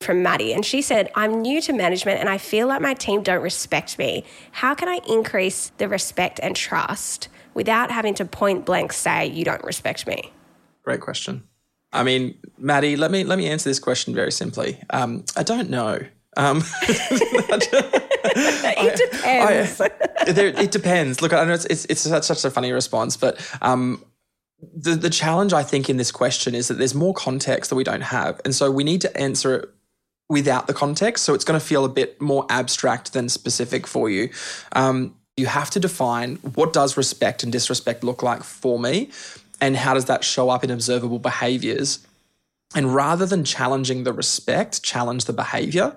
from Maddie, and she said, I'm new to management and I feel like my team don't respect me. How can I increase the respect and trust without having to point blank say, you don't respect me? Great question. I mean, Maddie, let me let me answer this question very simply. Um, I don't know. Um, it depends. I, I, there, it depends. Look, I know it's it's, it's such, such a funny response, but um, the the challenge I think in this question is that there's more context that we don't have, and so we need to answer it without the context. So it's going to feel a bit more abstract than specific for you. Um, you have to define what does respect and disrespect look like for me, and how does that show up in observable behaviors. And rather than challenging the respect, challenge the behavior,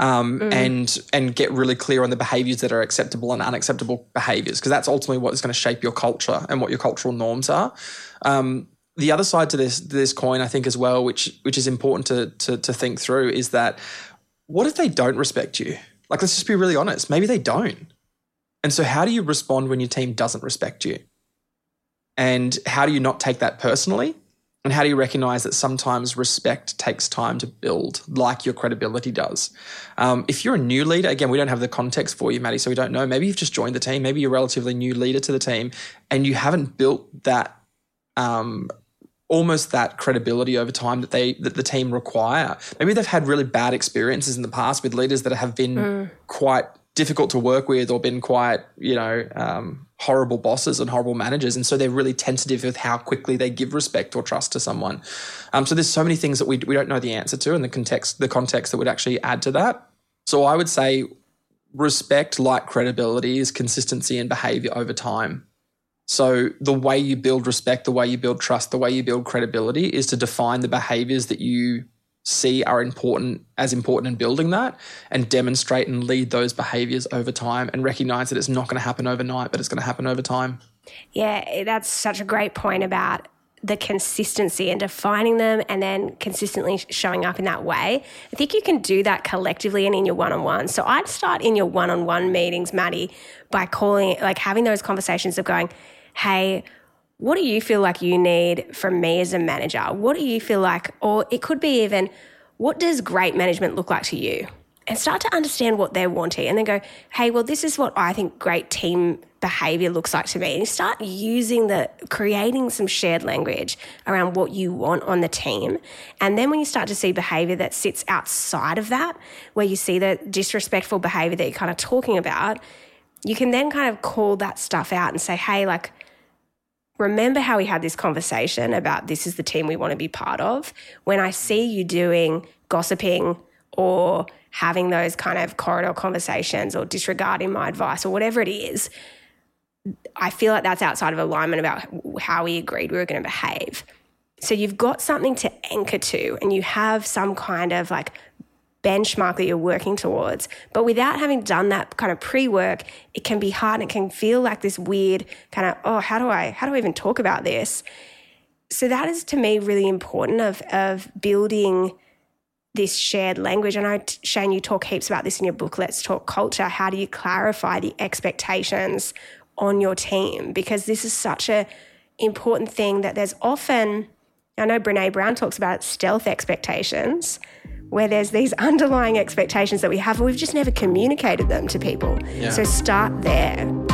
um, mm. and and get really clear on the behaviors that are acceptable and unacceptable behaviors, because that's ultimately what is going to shape your culture and what your cultural norms are. Um, the other side to this this coin, I think, as well, which which is important to, to to think through, is that what if they don't respect you? Like, let's just be really honest. Maybe they don't. And so, how do you respond when your team doesn't respect you? And how do you not take that personally? And how do you recognize that sometimes respect takes time to build, like your credibility does? Um, if you're a new leader, again, we don't have the context for you, Maddie, so we don't know. Maybe you've just joined the team. Maybe you're a relatively new leader to the team, and you haven't built that um, almost that credibility over time that they that the team require. Maybe they've had really bad experiences in the past with leaders that have been mm. quite difficult to work with or been quite you know um, horrible bosses and horrible managers, and so they're really tentative with how quickly they give respect or trust to someone. Um, so there's so many things that we we don't know the answer to, and the context the context that would actually add to that. So I would say respect, like credibility, is consistency and behavior over time. So the way you build respect, the way you build trust, the way you build credibility is to define the behaviors that you see are important as important in building that and demonstrate and lead those behaviors over time and recognize that it's not going to happen overnight but it's going to happen over time. Yeah, that's such a great point about the consistency and defining them and then consistently showing up in that way. I think you can do that collectively and in your one on one. So I'd start in your one on one meetings, Maddie, by calling, like having those conversations of going, hey, what do you feel like you need from me as a manager? What do you feel like, or it could be even, what does great management look like to you? And start to understand what they're wanting and then go, hey, well, this is what I think great team behavior looks like to me. And you start using the, creating some shared language around what you want on the team. And then when you start to see behavior that sits outside of that, where you see the disrespectful behavior that you're kind of talking about, you can then kind of call that stuff out and say, hey, like, remember how we had this conversation about this is the team we want to be part of. When I see you doing gossiping or having those kind of corridor conversations or disregarding my advice or whatever it is, I feel like that's outside of alignment about how we agreed we were going to behave. So you've got something to anchor to, and you have some kind of like benchmark that you're working towards. But without having done that kind of pre-work, it can be hard and it can feel like this weird kind of, oh, how do I how do I even talk about this? So that is to me really important of of building this shared language. I know Shane, you talk heaps about this in your book, Let's Talk Culture. How do you clarify the expectations on your team? Because this is such a important thing that there's often I know Brene Brown talks about stealth expectations, where there's these underlying expectations that we have, and we've just never communicated them to people. Yeah. So start there.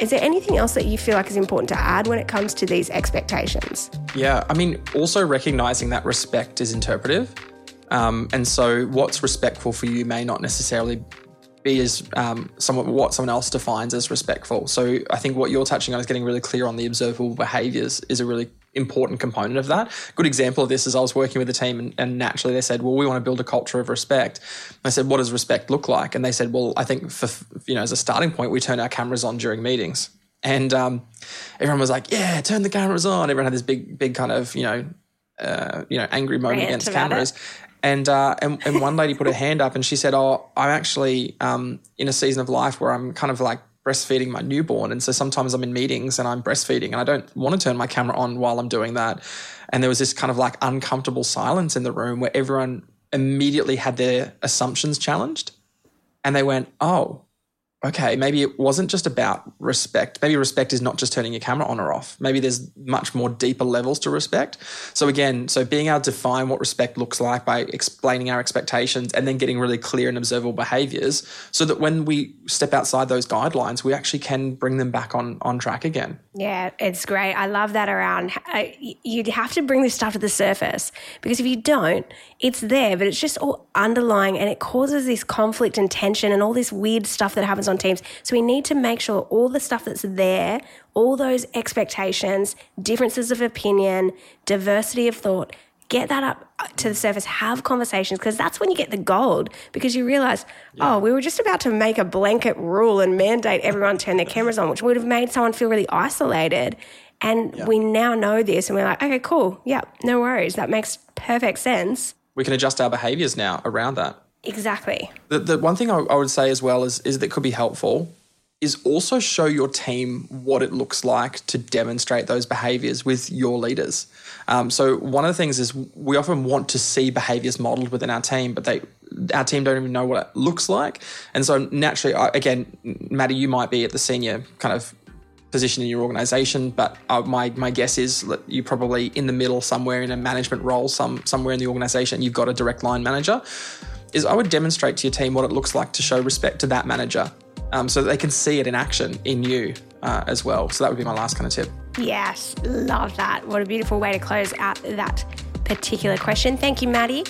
Is there anything else that you feel like is important to add when it comes to these expectations? Yeah, I mean, also recognizing that respect is interpretive. Um, and so what's respectful for you may not necessarily be as um, what someone else defines as respectful. So I think what you're touching on is getting really clear on the observable behaviors is a really important component of that. Good example of this is I was working with a team and, and, naturally they said, well, we want to build a culture of respect. I said, what does respect look like? And they said, well, I think for, you know, as a starting point, we turn our cameras on during meetings. And um, everyone was like, yeah, turn the cameras on. Everyone had this big, big kind of, you know, uh, you know, angry moment Rant against cameras. It. And, uh, and and one lady put her hand up and she said, "Oh, I'm actually um, in a season of life where I'm kind of like breastfeeding my newborn. And so sometimes I'm in meetings and I'm breastfeeding and I don't want to turn my camera on while I'm doing that. And there was this kind of like uncomfortable silence in the room where everyone immediately had their assumptions challenged. And they went, oh, okay, maybe it wasn't just about respect. Maybe respect is not just turning your camera on or off. Maybe there's much more deeper levels to respect. So again, so being able to define what respect looks like by explaining our expectations and then getting really clear and observable behaviors so that when we step outside those guidelines, we actually can bring them back on on track again. Yeah, it's great. I love that around uh, you have to bring this stuff to the surface because if you don't, it's there, but it's just all underlying and it causes this conflict and tension and all this weird stuff that happens on teams. So we need to make sure all the stuff that's there, all those expectations, differences of opinion, diversity of thought, get that up uh, to the surface, have conversations, because that's when you get the gold. Because you realize, yeah. oh, we were just about to make a blanket rule and mandate everyone turn their cameras on, which would have made someone feel really isolated. And yeah. we now know this, and we're like, okay, cool. Yeah, no worries. That makes perfect sense. We can adjust our behaviors now around that. Exactly. The, the one thing I, I would say as well is, is that could be helpful is also show your team what it looks like to demonstrate those behaviors with your leaders. Um, so one of the things is we often want to see behaviors modeled within our team, but they our team don't even know what it looks like. And so naturally, again, Maddie, you might be at the senior kind of position in your organization, but uh, my my guess is that you're probably in the middle somewhere in a management role, some somewhere in the organization. You've got a direct line manager is I would demonstrate to your team what it looks like to show respect to that manager um, so that they can see it in action in you uh, as well. So that would be my last kind of tip. Yes, love that. What a beautiful way to close out that particular question. Thank you, Maddie.